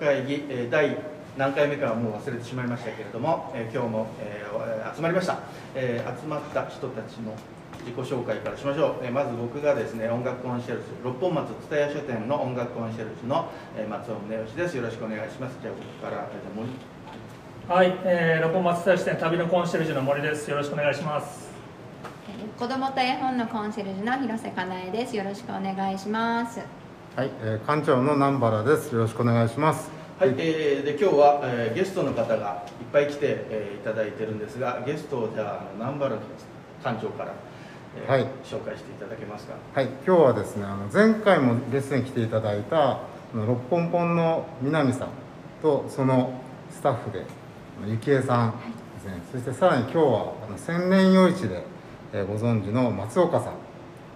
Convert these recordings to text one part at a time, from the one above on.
画会議、えー、第何回目かはもう忘れてしまいましたけれども、えー、今日も、えー、集まりました、えー、集まった人たちの自己紹介からしましょう、えー、まず僕がですね音楽コンシェルジュ六本松蔦屋書店の音楽コンシェルジュの、えー、松尾宗義です。よろしくお願いします。じゃあ僕からはい、えー、六本松蔦屋書店旅のコンシェルジュの森です。よろしくお願いします。子供と絵本のコンシェルジュの広瀬かなえです。よろしくお願いしますはい、えー、館長の南原です。よろしくお願いします。はい、えー、で今日は、えー、ゲストの方がいっぱい来て、えー、いただいてるんですがゲストをじゃあ南原館長から、えー、はい、紹介していただけますか？はい今日はですねあの前回もゲストに来ていただいた六本本の南さんとそのスタッフで幸恵さんですね、そしてさらに今日はあの千年夜市で、えー、ご存知の松岡さん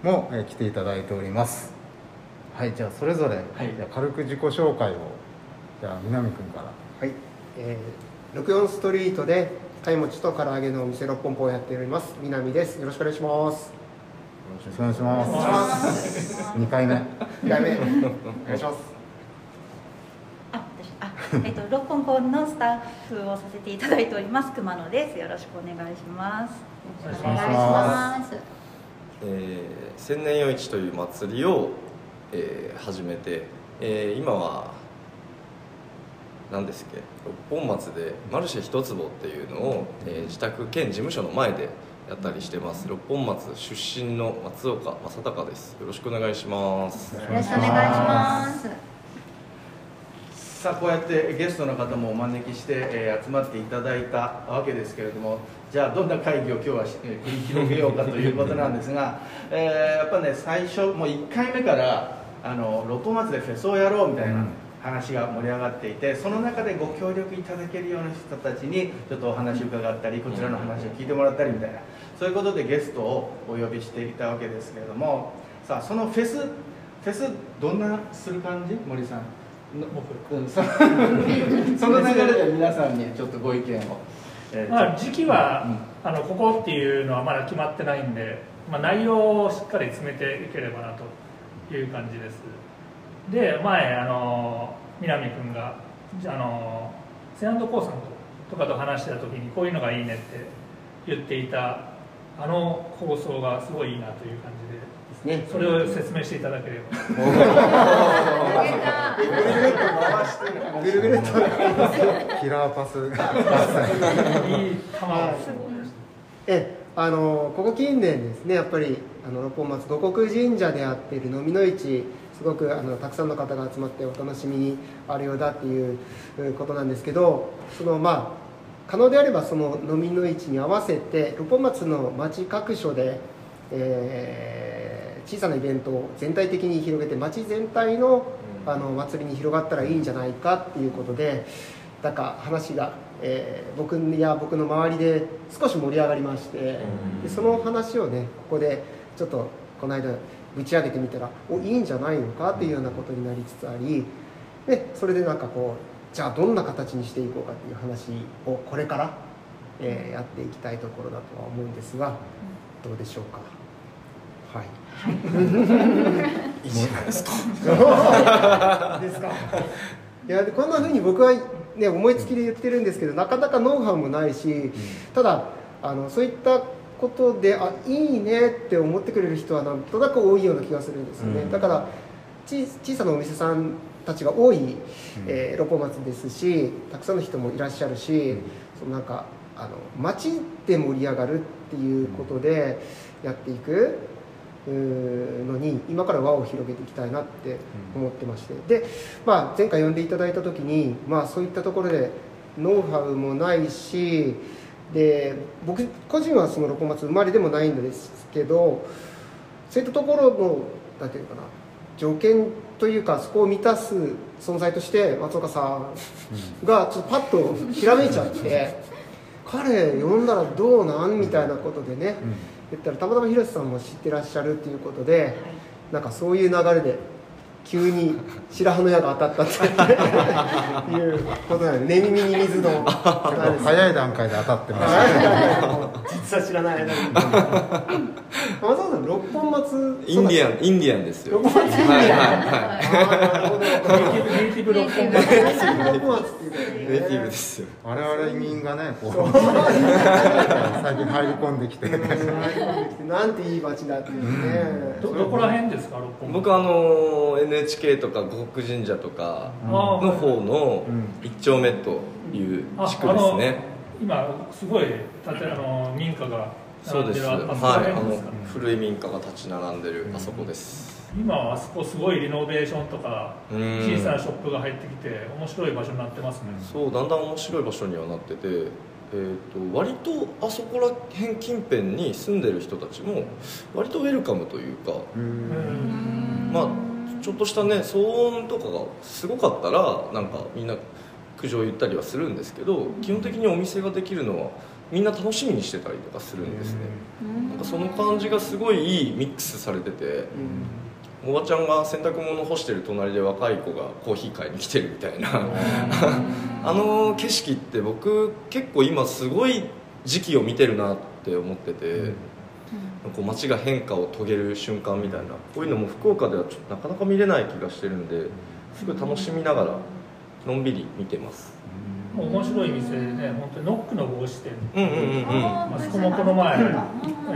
も、えー、来ていただいておりますはいじゃあそれぞれ、はい、じゃ軽く自己紹介をじゃあ南君から。はい、えー、64ストリートで貝餅と唐揚げのお店六本舗をやっております。南です。よろしくお願いします。よろしくお願いします。二回目。二回目。お願いします。あ、あ、えっと六本舗のスタッフをさせていただいております。熊野です。よろしくお願いします。お願いします。えー、千年夜市という祭りを、えー、始めて、えー、今は何ですっけ六本松でマルシェ一坪っていうのを、えー、自宅兼事務所の前でやったりしてます。六本松出身の松岡正隆です。よろしくお願いします。よろしくお願いします。さあこうやってゲストの方もお招きして、えー、集まっていただいたわけですけれどもじゃあどんな会議を今日は、えー、繰り広げようかということなんですが、えー、やっぱね最初もう1回目からあの六本松でフェスをやろうみたいな、うん話が盛り上がっていてその中でご協力いただけるような人たちにちょっとお話を伺ったりこちらの話を聞いてもらったりみたいなそういうことでゲストをお呼びしていたわけですけれどもさあそのフェスフェスどんなする感じ？森さん。僕。そ その流れで皆さんにちょっとご意見を、えー、まあ、時期は、うん、あのここっていうのはまだ決まってないんで、まあ、内容をしっかり詰めていければなという感じですで前あの南君があのセアンドコーさんとかと話してた時にこういうのがいいねって言っていたあの構想がすごいいいなという感じで。ね、それを説明していただければ。ぐるぐるっとキラーパス。いい球え、あのここ近年ですね、やっぱりあの六本松五国神社であっている飲みの市すごくあのたくさんの方が集まってお楽しみにあるようだっていうことなんですけどそのまあ可能であればその飲みの市に合わせて六本松の町各所で、えー、小さなイベントを全体的に広げて町全体のあの祭りに広がったらいいんじゃないかっていうことでなんか話が、えー、僕や僕の周りで少し盛り上がりましてでその話をねここでちょっとこの間打ち上げてみたらおいいんじゃないのかっていうようなことになりつつありでそれでなんかこうじゃあどんな形にしていこうかっていう話をこれから、えー、やっていきたいところだとは思うんですがどうでしょうか？はい。いいじゃないですか。ですか。いやこんなふうに僕はね思いつきで言ってるんですけどなかなかノウハウもないし、ただあのそういったことであいいねって思ってくれる人はなんとなく多いような気がするんですよね、うん、だから小さなお店さんたちが多い、えー、ロコ松ですしたくさんの人もいらっしゃるし、うん、そのなんかあの街で盛り上がるっていうことでやっていくのに今から輪を広げていきたいなって思ってまして。で、まあ、前回呼んでいただいた時に、まあ、そういったところでノウハウもないしで僕個人はその六本松生まれでもないんですけどそういったところの何ていうかな条件というかそこを満たす存在として松岡さんがちょっとパッとひらめいちゃって彼呼んだらどうなんみたいなことでね、言ったらたまたま広瀬さんも知ってらっしゃるっていうことで、なんかそういう流れで急に白羽の矢が当たったっていうことなんで寝耳に水の。早い段階で当たってましたね。実は知らない間に。松尾さん六本松インディアンインディアンですよ。六本松インディアン。はいはいはい。あーなるほど。ネイティブネイティブ六本松六本松って言うからねネイティブですよ。我々移民がねこう最近入り込んできて。うん。入り込んできてなんていい街だっていうね。どどこら辺ですか六本松？僕あの NHK とか五国神社とかの方のうん。一丁目というあ地区ですね。今すごい建てあの民家がそうです。はい並んでるあの古い民家が立ち並んでるあそこです。今はあそこすごいリノベーションとかうん。小さなショップが入ってきて面白い場所になってますね、そうだんだん面白い場所にはなってて、えー、と割とあそこら辺近辺に住んでる人たちも割とウェルカムというか、うん。まあちょっとしたね騒音とかがすごかったらなんかみんな苦情言ったりはするんですけど基本的にお店ができるのはみんな楽しみにしてたりとかするんですね。なんかその感じがすごいいいミックスされてておばちゃんが洗濯物干してる隣で若い子がコーヒー買いに来てるみたいな。あの景色って僕結構今すごい時期を見てるなって思ってて、こう街が変化を遂げる瞬間みたいなこういうのも福岡ではちょっとなかなか見れない気がしてるんですごい楽しみながらのんびり見てます面白い店でね本当にノックの帽子店。うんうんうんうん。あそこもこの前行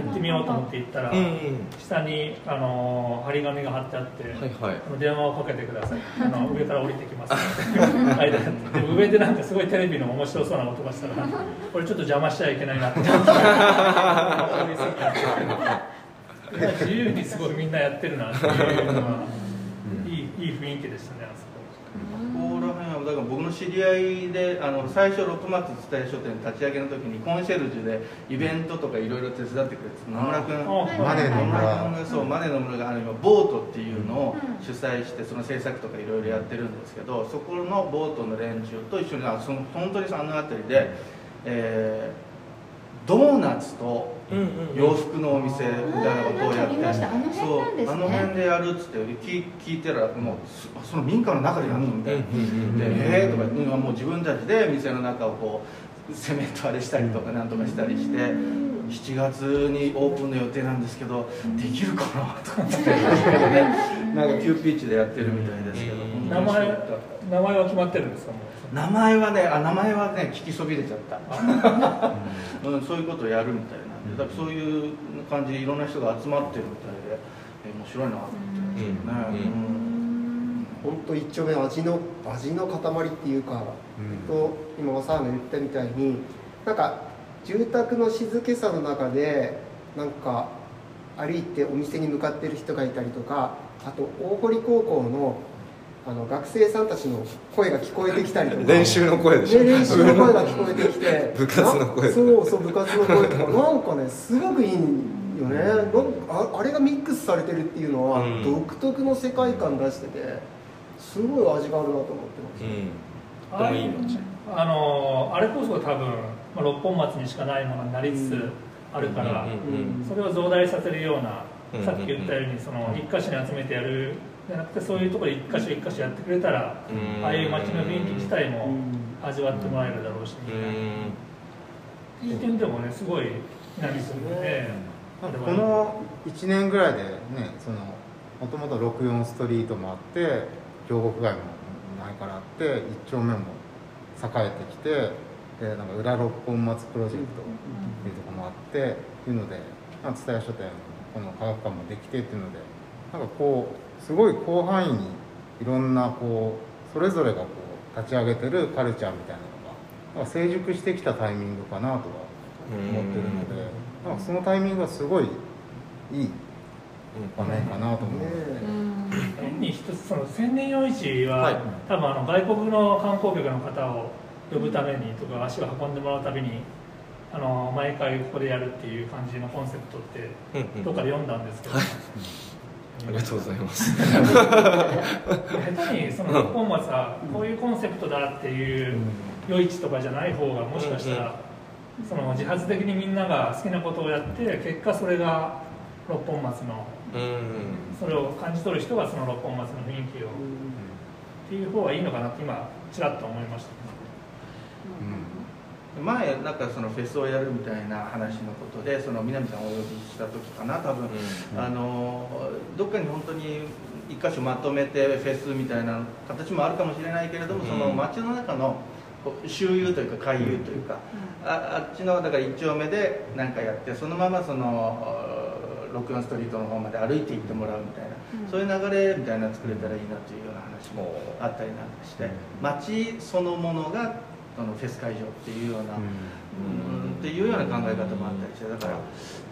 ってみようと思って行ったら、うんうん下にあの張り紙が貼ってあって、はいはい。電話をかけてください。あの上から降りてきます。上でなんかすごいテレビの面白そうな音がしたらこれちょっと邪魔しちゃいけないなって。思っていや自由にすごいみんなやってるなっていうのがいいいい雰囲気でしたねあそこここら辺はだから僕の知り合いであの最初六松伝え書店立ち上げの時にコンシェルジュでイベントとかいろいろ手伝ってくれて野村君あマネの野村そうマネの村があの今ボートっていうのを主催してその制作とかいろいろやってるんですけどそこのボートの連中と一緒にあその本当にあの辺りで、えードーナツと洋服のお店みたいなことをやってそうなんですね。あの辺でやるっつって聞聞いてたらもうそその民家の中でやるの？みたいな。でえーとか今もう自分たちで店の中をこうセメントあれしたりとかなんとかしたりして7月にオープンの予定なんですけどできるかなとかって。なんか急ピッチでやってるみたいですけどうん名前名前は決まってるんですか？名前はねあ名前はね聞きそびれちゃった、うん、そういうことをやるみたいなだからそういう感じでいろんな人が集まってるみたいでえ面白いなと思ってね、うん。本当一丁目の味の味の塊っていうか、と今おさんが言ったみたいになんか住宅の静けさの中でなんか歩いてお店に向かってる人がいたりとかあと大堀高校のあの学生さんたちの声が聞こえてきたりとか。練習の声でしょ。ね、練習の声が聞こえてきて。部活の声なそうそう部活の声とか。なんかねすごくいいよね。なんかああれがミックスされてるっていうのは、うん。独特の世界観出しててすごい味があるなと思ってます。うん。いい街あのあれこそ多分、まあ、六本松にしかないものになりつつあるから、うんうんうんそれを増大させるような、うんさっき言ったようにその一箇所に集めてやるじゃなくてそういうところで一箇所一箇所やってくれたら、うん。ああいう街の雰囲気自体もうん味わってもらえるだろうし、っていう点でもねすごい南するね、なん。かこの1年ぐらいでねそのもともと64ストリートもあって京極街も前からあって1丁目も栄えてきてでなんか裏六本松プロジェクトっていうところもあってっていうのでまあ蔦屋書店この科学館もできてっていうのでなんかこうすごい広範囲にいろんなこうそれぞれがこう立ち上げてるカルチャーみたいなのがなんか成熟してきたタイミングかなとは思ってるので、なんかそのタイミングがすごいいい場面かなと思う、ね変に一つその千年夜市は、はい多分あの外国の観光客の方を呼ぶためにとか足を運ん。でもらうたびにあの毎回ここでやるっていう感じのコンセプトってどっかで読ん。だん。ですけど、ありがとうございます。下手にその六本松はこういうコンセプトだっていう夜市とかじゃない方がもしかしたらその自発的にみんなが好きなことをやって結果それが六本松のうん。それを感じ取る人がその六本松の雰囲気をっていう方がいいのかなって今ちらっと思いました前なんかそのフェスをやるみたいな話のことでその南さんをお呼びした時かな多分、あのどっかに本当に一箇所まとめてフェスみたいな形もあるかもしれないけれども、その街の中の周遊というか回遊というか、ああっちのだから一丁目で何かやってそのままその64ストリートの方まで歩いて行ってもらうみたいな、そういう流れみたいなの作れたらいいなというような話もあったりなんかして、街そのものがそのフェス会場っていうような、うん。っていうような考え方もあったりしてだから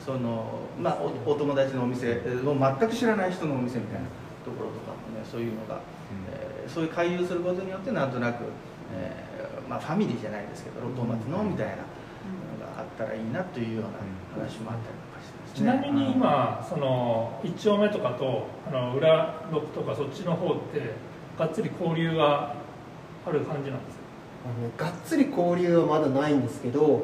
その、まあ、おお友達のお店を全く知らない人のお店みたいなところとかもねそういうのが、えーそういう回遊することによってなんとなく、えーまあ、ファミリーじゃないですけど六本松のみたいなのがあったらいいなというような話もあったりとかしてですちねなみに今その一丁目とかとあの裏六とかそっちの方ってがっつり交流がある感じなんですか？あのねがっつり交流はまだないんですけど、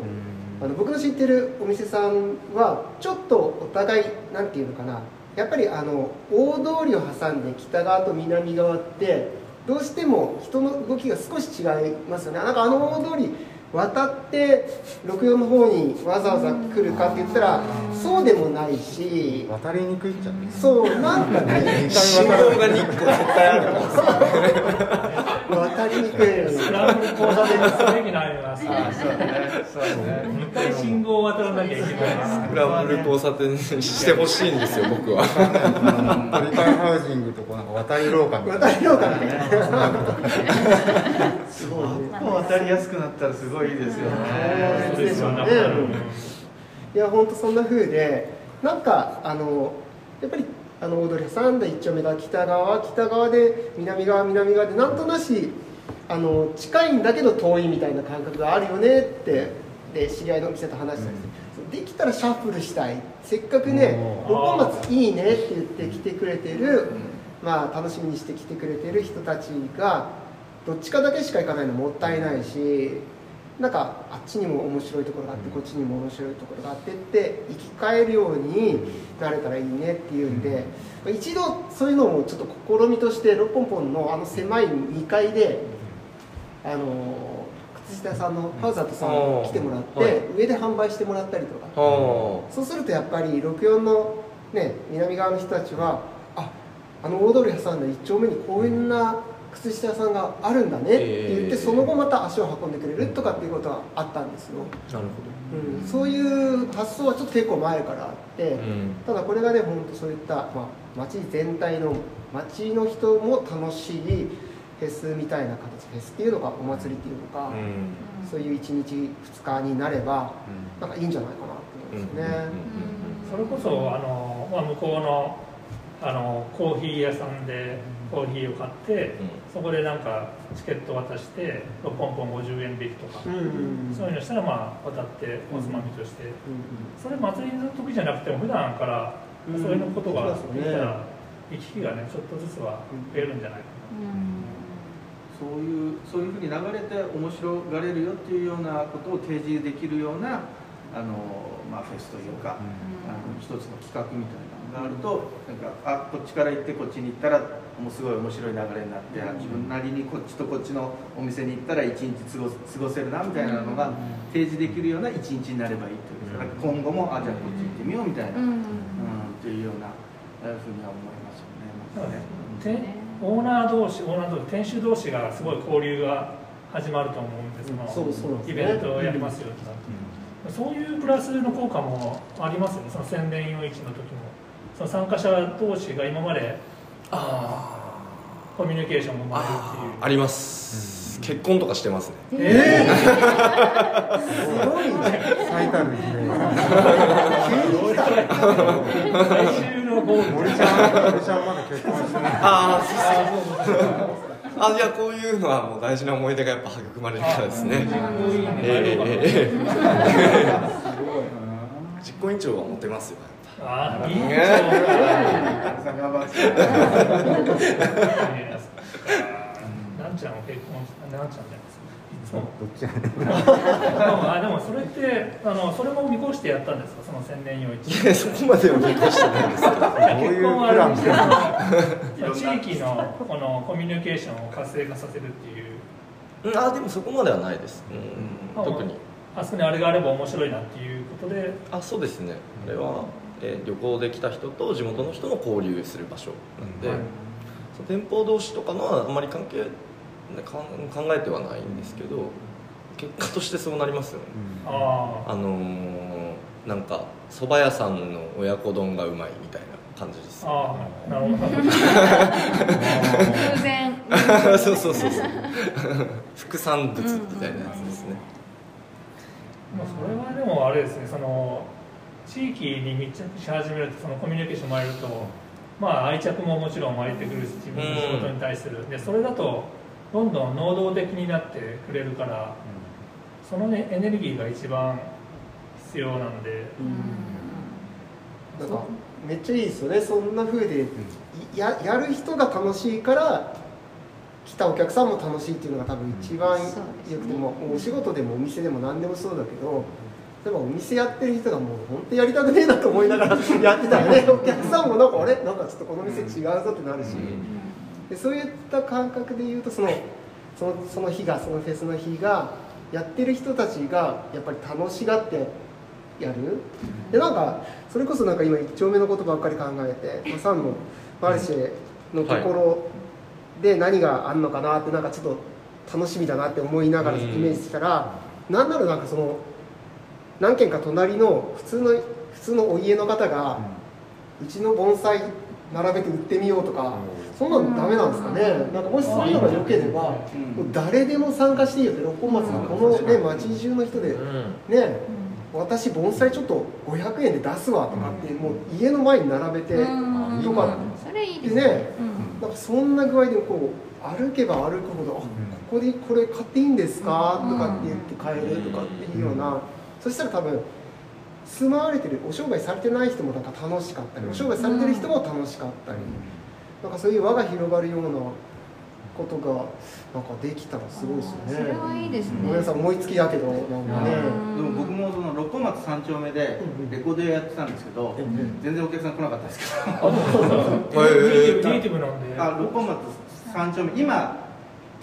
あの僕の知ってるお店さんはちょっとお互いなんていうのかなやっぱりあの大通りを挟んで北側と南側ってどうしても人の動きが少し違いますよね。なんかあの大通り渡って64の方にわざわざ来るかって言ったらそうでもないし渡りにくいっちゃね。そうなんかね 信号が2個絶対あるから 渡りにくいよねスクランブル交差点にすべきなのがさ。あそうね。そうね。2回信号を渡らなきゃいけないスクランブル交差点にしてほしいんですよ僕は。トリカンハウジングとこうなんか渡り廊下みたいな渡りようかねすごいね。もう渡りやすくなったらすごいいいですよね。そうですよね。いや本当そんな風でなんかあのやっぱりあの大通り挟んだ一丁目が北側北側で南側南側でなんとなしあの近いんだけど遠いみたいな感覚があるよねってで知り合いのお店と話したりして、できたらシャッフルしたい。せっかくねお六本松いいねって言って来てくれてる、まあ楽しみにして来てくれてる人たちがどっちかだけしか行かないのもったいないしなんかあっちにも面白いところがあってこっちにも面白いところがあってって生き返るようになれたらいいねっていうんで、一度そういうのもちょっと試みとして六本ポンのあの狭い2階であの靴下屋さんのハウザートさんに来てもらって、はい。上で販売してもらったりとか。はそうするとやっぱり64の、ね、南側の人たちはああの大通り挟んだ一丁目にこういうな靴下屋さんがあるんだねって言って、えーその後また足を運んでくれるとかっていうことはあったんですよ、あなるうん、そういう発想はちょっと結構前からあって、ほどうん。ただこれがね本当そういった、まあ、街全体の街の人も楽しいフェスみたいな形フェスっていうのかお祭りっていうのか、うん。そういう1日2日になればなんかいいんじゃないかなと思うんですよね。それこそあの、まあ、向こうのあのコーヒー屋さんでコーヒーを買って、そこでなんかチケット渡してポンポン50円引きとか、うんそういうのしたらまあ渡っておつまみとして、うんそれ祭りの時じゃなくても普段からうん。そういうことができたでら行き来がねちょっとずつは増えるんじゃないかそういうそういうふうに流れて面白がれるよっていうようなことを提示できるようなあの、まあ、フェスというか、あの一つの企画みたいなのがあるとなんかあこっちから行ってこっちに行ったらもうすごい面白い流れになって、あ自分なりにこっちとこっちのお店に行ったら一日過ご過ごせるなみたいなのが提示できるような一日になればいいというか、なんか今後もあじゃあこっち行ってみようみたいな、うん。うん、っていうようなえーふうには思いますよね。まずね。てオーナー同士オーナー同士店主同士がすごい交流が始まると思うんですうんのそうそうね。イベントをやりますよってなって、そういうプラスの効果もありますよね。その宣伝用市の時もその参加者同士が今まであコミュニケーションも生まれるっていう。ああります。結婚とかしてますね。えすごいね。最たる事例急に来た。来週のゴール森ちゃん森ちゃんまだ結婚してないあああいやこういうのはもう大事な思い出がやっぱ育まれるからですね。実行委員にええええ実行委員長はモテますよああいいね探ばせなんちゃんも結婚したなんちゃんじゃないですかつもあでもそれってあのそれも見越してやったんですかその千年いやそこまでは見越してないです。けどいや結婚はあるんなも地域のこのコミュニケーションを活性化させるっていううん。あでもそこまではないです、うん。うん特に。あそこにあれがあれば面白いなっていうことで。あそうですね。あれは、えー旅行で来た人と地元の人の交流する場所なんで、はい。その店舗同士とかのはあんまり関係かん考えてはないんですけど結果としてそうなりますよね。あああのーなんか蕎麦屋さんの親子丼がうまいみたいな感じです。ああなるほど。偶然。そうそうそうそう。副産物みたいなやつですね。まあそれはでもあれですね。その地域に密着し始めるとそのコミュニケーションも生まれるとまあ愛着ももちろん湧いてくるし自分の仕事に対する。でそれだとどんどん能動的になってくれるからその、ね、エネルギーが一番必要なんで。なんかめっちゃいいですよね。そんな風でいややる人が楽しいから来たお客さんも楽しいっていうのが多分一番よくてもお仕事でもお店でも何でもそうだけど例えばお店やってる人がもう本当やりたくねえなと思いながら やってたらね。お客さんもなんかあれ？なんかちょっとこの店違うぞってなるし。でそういった感覚で言うとそのそのその日がそのフェスの日がやってる人たちがやっぱり楽しがってやる。でなんかそれこそなんか今一丁目のことばっかり考えてまあサンのマルシェのところで何があるのかなってなんかちょっと楽しみだなって思いながらイメージしたらなんならなんかその何軒か隣の普通の普通のお家の方がうちの盆栽並べて売ってみようとかそんなのダメなんですかね。なんかもしそういうのが良ければもう誰でも参加していいよって六本松のこのね町中の人でね私盆栽ちょっと500円で出すわとかってもう家の前に並べてうん。とか。それいいですでねうん。なんかそんな具合でこう歩けば歩くほど「あここでこれ買っていいんですか?」とかって言って買えるとかっていうようなそしたら多分住まわれてるお商売されてない人もなんか楽しかったりお商売されてる人も楽しかったりなんかそういう輪が広がるようなことがなんかできたらすごいですよね。それはいいですね。ごめんなさい思いつきだけどなんかねうん。でも僕もその六本松三丁目でレコード屋やってたんですけど、うん全然お客さん来なかったですけあそうそうそう。えーネイティブなんで。どあ六本松三丁目。今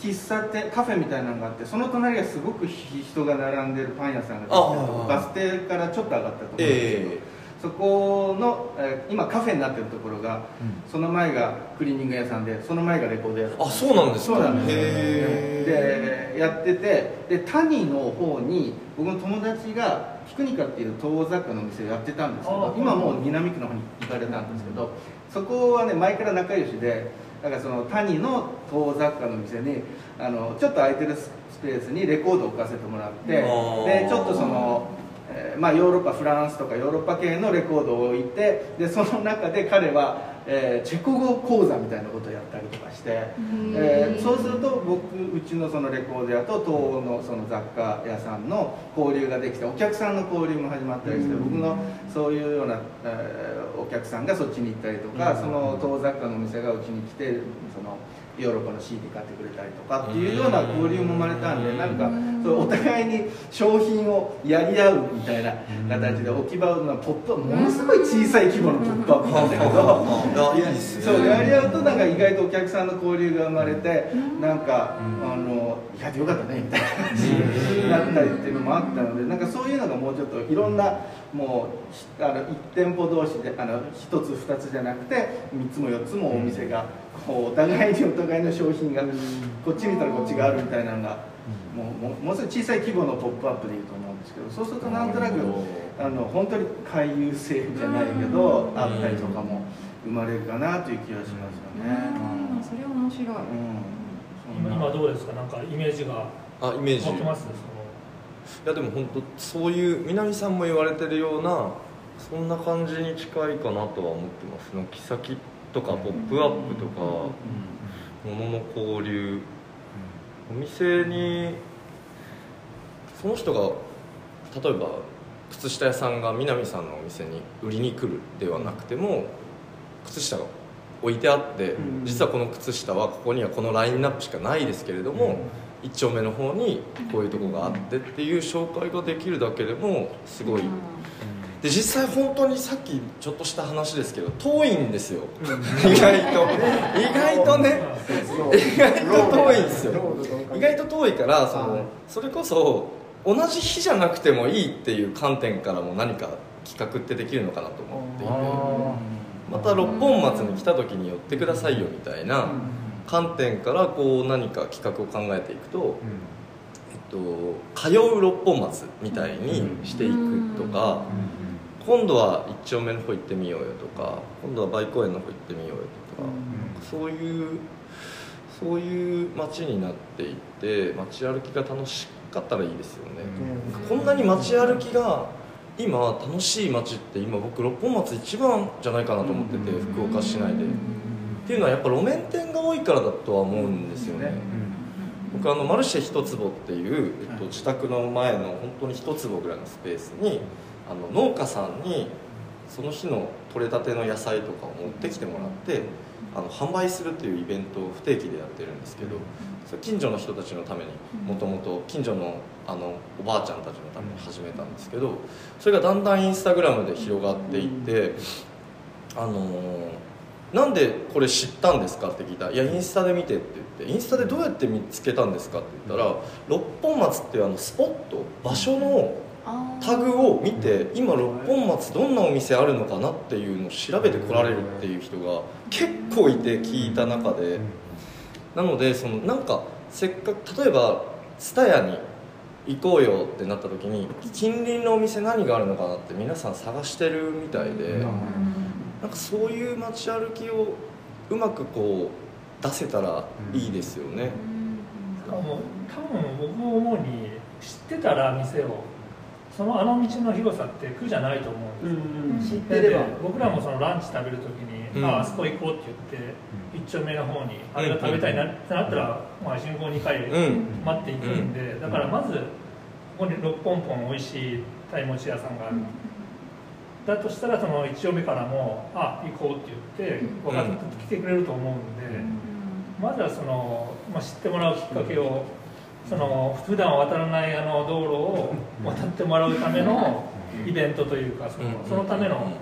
喫茶店カフェみたいなのがあってその隣がすごく人が並んでるパン屋さんがあバス停からちょっと上がったところですけど、えそこの、えー今カフェになってるところが、その前がクリーニング屋さんでその前がレコード屋さん。あそうなんですか。そうなんです。へでやっててで谷の方に僕の友達がピクニカっていう東雑貨のお店をやってたんですけあど今もう南区の方に行かれたんですけどそこはね前から仲良しでだからその谷の東雑貨の店にあのちょっと空いてるスペースにレコードを置かせてもらってでちょっとその、えーまあ、ヨーロッパフランスとかヨーロッパ系のレコードを置いてでその中で彼は、えーチェコ語講座みたいなことをやったりとかして。えーそうすると僕うちのそのレコード屋と東欧のその雑貨屋さんの交流ができてお客さんの交流も始まったりして僕のそういうような、えーお客さんがそっちに行ったりとかその東雑貨のお店がうちに来てそのヨーロッパの CD 買ってくれたりとかっていうような交流も生まれたんでなんかそうお互いに商品をやり合うみたいな形で置き場のポップものすごい小さい規模のポップアップなんだけど。そうやり合うとなんか意外とお客さんの交流が生まれてなんかあのやってよかったねみたいな感じになったりっていうのもあったのでなんかそういうのがもうちょっといろんなもうひあの1店舗同士であの1つ2つじゃなくて3つも4つもお店がこうお互いにお互いの商品がこっち見たらこっちがあるみたいなのがもうもうもうすごい小さい規模のポップアップでいいと思うんですけどそうするとなんとなくあの本当に回遊性じゃないけどあったりとかも生まれるかなという気がしますよね。うん。それ面白い。うん。今今どうですか？なんかイメージがあイメージ。持ってます？いやでも本当そういう南さんも言われてるようなそんな感じに近いかなとは思ってます。軒先とかポップアップとか物の交流。お店にその人が例えば靴下屋さんが南さんのお店に売りに来るではなくても靴下が置いてあって、うん。実はこの靴下はここにはこのラインナップしかないですけれども、一丁目の方にこういうとこがあってっていう紹介ができるだけでもすごい、で実際本当にさっきちょっとした話ですけど遠いんですよ、意外と。意外とね。意外と遠いんですよ。意外と遠いからその、はい。それこそ同じ日じゃなくてもいいっていう観点からも何か企画ってできるのかなと思っていて。また六本松に来た時に寄ってくださいよみたいな観点からこう何か企画を考えていくと、えっと、通う六本松みたいにしていくとか、今度は一丁目の方行ってみようよとか今度は梅公園の方行ってみようよとか、そういうそういう街になっていって街歩きが楽しかったらいいですよね、こんなに街歩きが今楽しい街って今僕六本松一番じゃないかなと思ってて、福岡市内で、っていうのはやっぱ路面店が多いからだとは思うんですよね、僕あのマルシェ一坪っていう、えっと、自宅の前の本当に一坪ぐらいのスペースにあの農家さんにその日の取れたての野菜とかを持ってきてもらってあの販売するっていうイベントを不定期でやってるんですけどそれ近所の人たちのためにもともと近所のあのおばあちゃんたちのために始めたんですけどそれがだんだんインスタグラムで広がっていってあのーなんでこれ知ったんですかって聞いたら「いやインスタで見て」って言って「インスタでどうやって見つけたんですか?」って言ったら六本松っていうあのスポット場所のタグを見て今六本松どんなお店あるのかなっていうのを調べてこられるっていう人が結構いて聞いた中で。なのでそのなんかせっかく例えば蔦屋に行こうよってなった時に近隣のお店何があるのかなって皆さん探してるみたいでなんかそういう街歩きをうまくこう出せたらいいですよね。多分僕思うに知ってたら店をそのあの道の広さって苦じゃないと思うんですよ、知ってれば。で僕らもそのランチ食べるときに、うん。ああそこ行こうって言って一丁目の方にあれが食べたいなってなったら、まあ、信号2回うん。待っていくんで、だからまずここに六本本美味しい鯛餅屋さんがある、だとしたらその一丁目からもあ行こうって言って分かって来てくれると思うんで、まずはその、まあ、知ってもらうきっかけをその普段渡らないあの道路を渡ってもらうためのイベントというかそのそのための。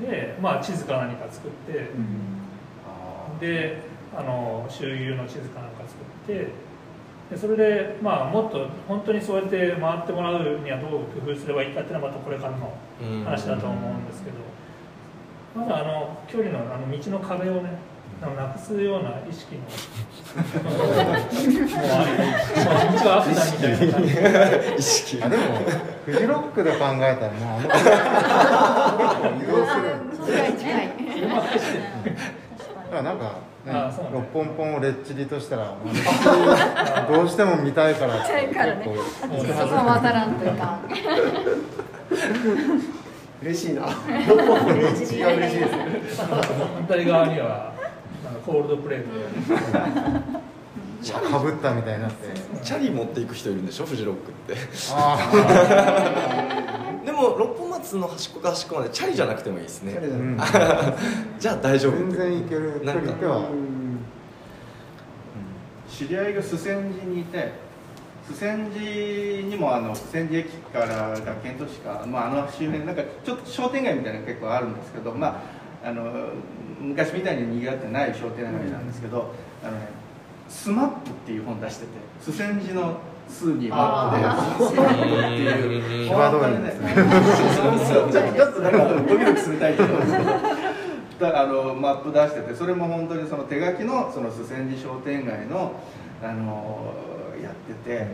で、まあ、地図か何か作って。であの周遊の地図かなんか作って。でそれで、まあ、もっと本当にそうやって回ってもらうにはどう工夫すればいいかっていうのはまたこれからのうん。話だと思うんですけど、まだあの距離のあの道の壁をねなくすような意識の。もうあれもう道はアフターみたいな感じで意識。あでもフジロックで考えたらもうあのする。だからなんか、六本本をレッチリとしたらどうしても見たいから。って見たいからね。結構そこは渡らんというか嬉しいな。六本のレジリが嬉しいです 反対側にはコールドプレートで。かぶったみたいになって。チャリ持っていく人いるんでしょ？フジロックって。あ でも六本松の端っこから端っこまでチャリじゃなくてもいいですね。あ、うん、じゃあ大丈夫全然いける距離なんか。知り合いが周船寺にいて周船寺にもあの周船寺駅から学研都市か、まあ、あの周辺なんかちょっと商店街みたいなのが結構あるんですけど、まあ、あの昔みたいに賑わってない商店街なんですけど、あのね「スマップっていう本出してて周船寺の「ス」にマップで「スマップっていう。本当にねちょっとなんかドキドキするタイトルなんですけど。だあのマップ出しててそれも本当にその手書きのその須千寺商店街のあのやってて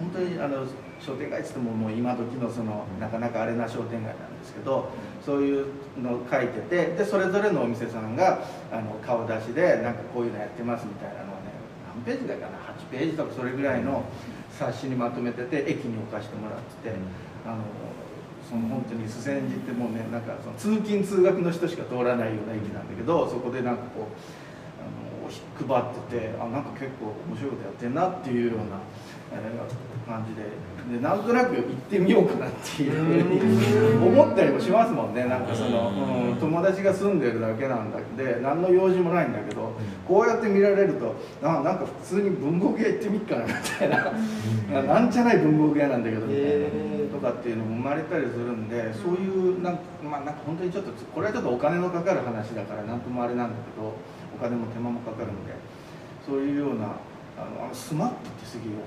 本当にあの商店街っつってももう今時のそのなかなかあれな商店街なんですけどそういうのを書いててでそれぞれのお店さんがあの顔出しでなんかこういうのやってますみたいなのをね何ページだかな8ページとかそれぐらいの冊子にまとめてて駅に置かしてもらってて。あのその本当に須千寺ってもうねなんかその通勤通学の人しか通らないような駅なんだけどそこでなんかこうあのお配っててあなんか結構面白いことやってんなっていうような、えー感じで。でなんとなく行ってみようかなっていうふうに思ったりもしますもんね。なんかその、うん、友達が住んでるだけなんだで何の用事もないんだけどこうやって見られるとあなんか普通に文房具屋行ってみっかなみたいな、なんじゃない文房具屋なんだけどみたいな、とかっていうのも生まれたりするんでそういうなんか,、まあ、なんか本当にちょっとこれはちょっとお金のかかる話だから何ともあれなんだけどお金も手間もかかるのでそういうようなあのあのスマップってすげえよ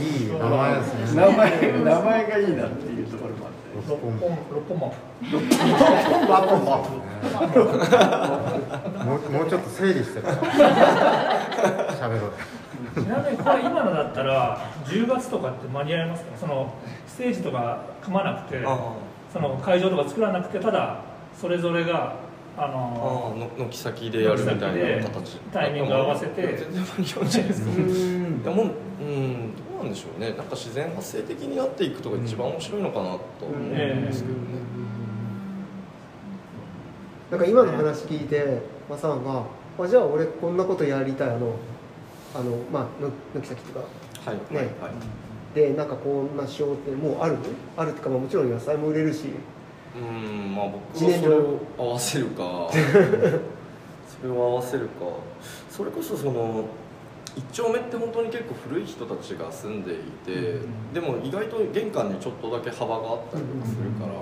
いい名前ですね名前名前がいいなっていうところもあって。六本六本マもうもうちょっと整理してから喋ろうちなみにこれ今のだったら10月とかって間に合いますかそのステージとか組まなくてその会場とか作らなくてただそれぞれがあのの軒先でやるみたいな形。タイミング合わせて。いや全然間に合うんじゃないですか。でもうんどうなんでしょうね。なんか自然発生的になっていくとが一番面白いのかなと思うんですけどね、なんか今の話聞いてマさんがあじゃあ俺こんなことやりたいあの。あのまあの軒先とか。はい。ね。はい。はい。でなんかこんなしようってもうある？あるっていうか、まあ、もちろん野菜も売れるしうんまあ僕はそれを合わせるか。それを合わせるか。それこそその一丁目って本当に結構古い人たちが住んでいて、でも意外と玄関にちょっとだけ幅があったりとかするから、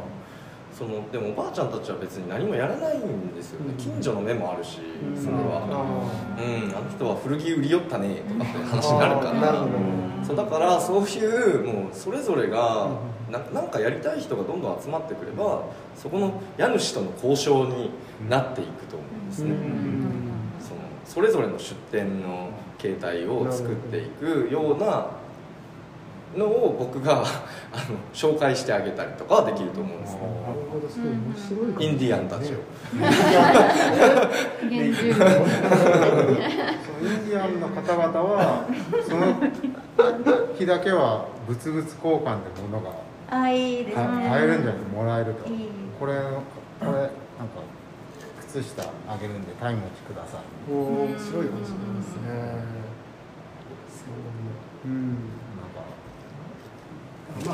そのでもおばあちゃんたちは別に何もやらないんですよね、うん。近所の目もあるしうん。それは、あうん、あの人は古着売り寄ったねとかって話になるから。そうだからそういうもうそれぞれがななんかやりたい人がどんどん集まってくればそこの家主との交渉になっていくと思うんですね、そのそれぞれの出店の形態を作っていくようなのを僕が あの紹介してあげたりとかはできると思うんです。ねインディアンたちを、インディアンの方々はその日だけは物々交換で物が買えるんじゃなくてもらえると。いい。これこれなんか靴下あげるんでタイム持ちください。おー面白いかもしれないですね。そううんま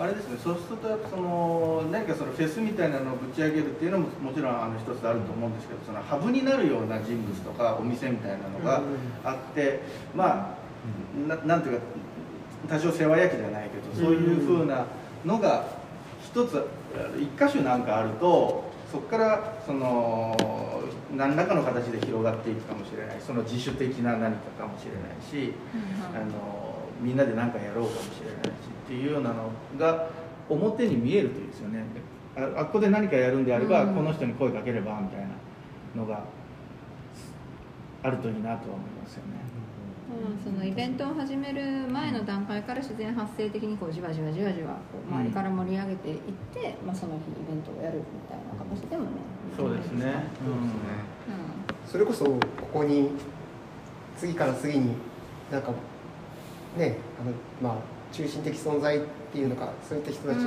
あ、あれですね、そうするとやっぱその何かそのフェスみたいなのをぶち上げるっていうのももちろんあの一つあると思うんですけどそのハブになるような人物とかお店みたいなのがあって、まあななんていうか多少世話焼きじゃないけどそういうふうなのが一つ一箇所なんかあるとそこからその何らかの形で広がっていくかもしれないその自主的な何かかもしれないし。あのみんなで何かやろうかもしれないしっていうようなのが表に見えるといいですよね。ああっこで何かやるんであれば、うん。この人に声かければみたいなのがあるといいなとは思いますよね。うん。そのイベントを始める前の段階から自然発生的にこうじわじわじわじわこう周りから盛り上げていって、まあ、その日イベントをやるみたいな形でもね。そうですね。うそれこそここに次から次になんかねあのまあ中心的存在っていうのかそういった人たちを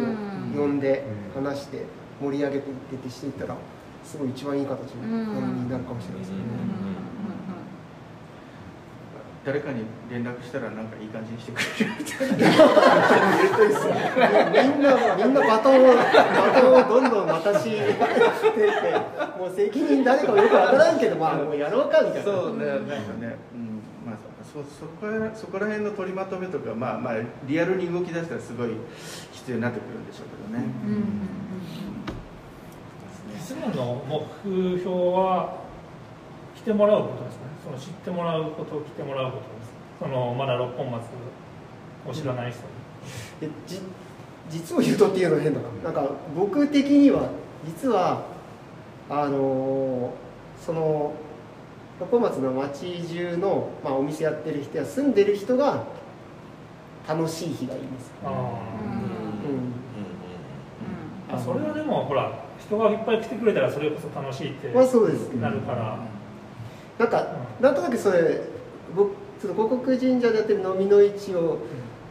呼んでうん話して盛り上げていってってしていったらすごい一番いい形のものになるかもしれないですね。誰かに連絡したらなんかいい感じにしてくれるみたいな。みんなみんなバトンをバトンをどんどん渡し もう責任誰かもよくわからんけどまあもうやろうかみたいな。そうね、なんかね、うん、まあ、そ、そこら、そこら辺の取りまとめとか、まあ、まあ、リアルに動き出したら、すごい必要になってくるんでしょうけどね。んうん質問の目標は来てもらうことですかね。その知ってもらうこと来てもらうことです。そのまだ六本松を知らない人に、えじ実を言うとっていうのは変だななんか僕的には実はあのーその横松の町中の、まあ、お店やってる人や住んでる人が楽しい日がいいです、あうん。うん。あそれはでもほら人がいっぱい来てくれたらそれこそ楽しいってまあそうですなるから、なんかなんとなくそれ僕ちょっと五穀神社でやってる飲みの市を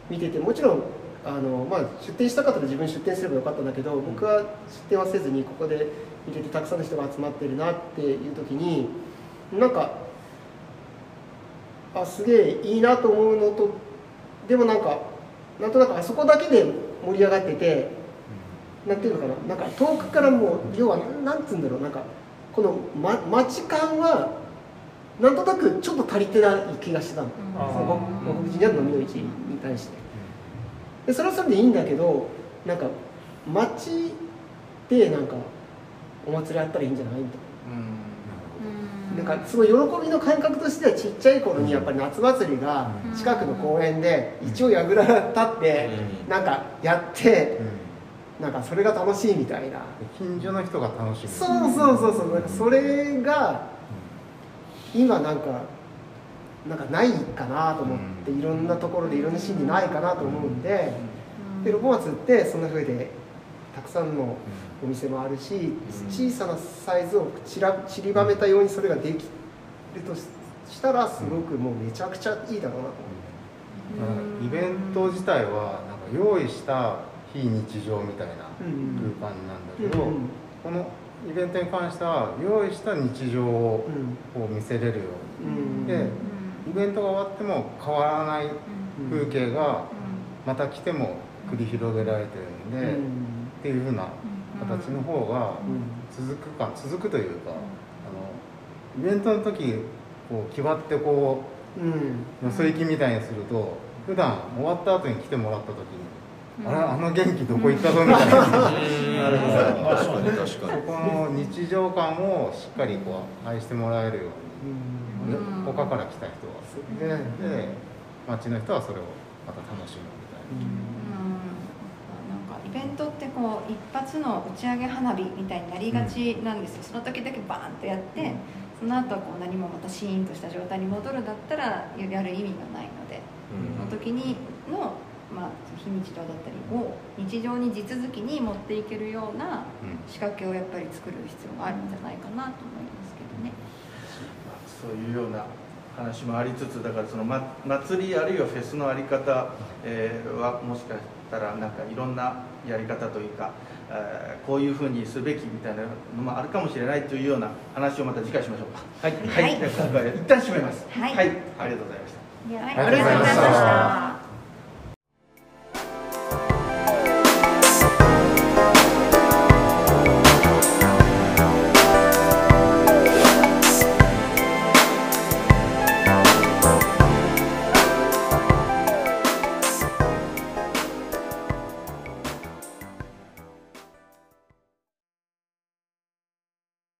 見ててもちろんあの、まあ、出店したかったら自分出店すればよかったんだけど僕は出店はせずにここで見ててたくさんの人が集まってるなっていう時にうなんかあすげえいいなと思うのとでもなんかなんとなくあそこだけで盛り上がっててなんていうのかななんか遠くからもう要はなんつうんだろうなんかこの、ま、街感はなんとなくちょっと足りてない気がしてたの、あー。そのご国人や飲みの市に対して。でそれはそれでいいんだけどなんか街でなんかお祭りあったらいいんじゃないみたいな。なんかすごい喜びの感覚としてはちっちゃい頃にやっぱり夏祭りが近くの公園で一応櫓立ってうん。なんかやってうんなんかそれが楽しいみたいな。近所の人が楽しむ。そうそうそうそう。なんかそれが今なんかなんかないかなと思っていろんなところでいろんなシーンでないかなと思うんででロボマツってそんな風でたくさんのお店もあるし小さなサイズをちら散りばめたようにそれができるとしたらすごくもうめちゃくちゃいいだろうなと思って。イベント自体はなんか用意した非日常みたいなうん。空間なんだけど、うんこのイベントに関しては用意した日常を見せれるよううん。に、でイベントが終わっても変わらない風景がまた来ても繰り広げられてるんで、っていう風な形の方が続くか続くというかあのイベントの時こう決まってこうん。うよそ行きみたいにすると普段終わった後に来てもらった時に、あれあの元気どこ行ったぞみたいな。なるほど。確かに確そかに。この日常感をしっかりこう愛してもらえるように、うん。他から来た人は。でで街の人はそれをまた楽しむみたいな。なんかイベントこう一発の打ち上げ花火みたいになりがちなんですよ、その時だけバーンとやって、その後こう何もまたシーンとした状態に戻るだったらやる意味がないので、その時にの、まあ、非日常だったりを日常に地続きに持っていけるような仕掛けをやっぱり作る必要があるんじゃないかなと思いますけどね。まあそういうような話もありつつだからその、ま、祭りあるいはフェスのあり方、えーはもしかしたらなんかいろんなやり方というか、えーこういうふうにすべきみたいなのもあるかもしれないというような話をまた次回しましょうか。はい、はい。は一旦締めます。はい。ありがとうございました。ありがとうございました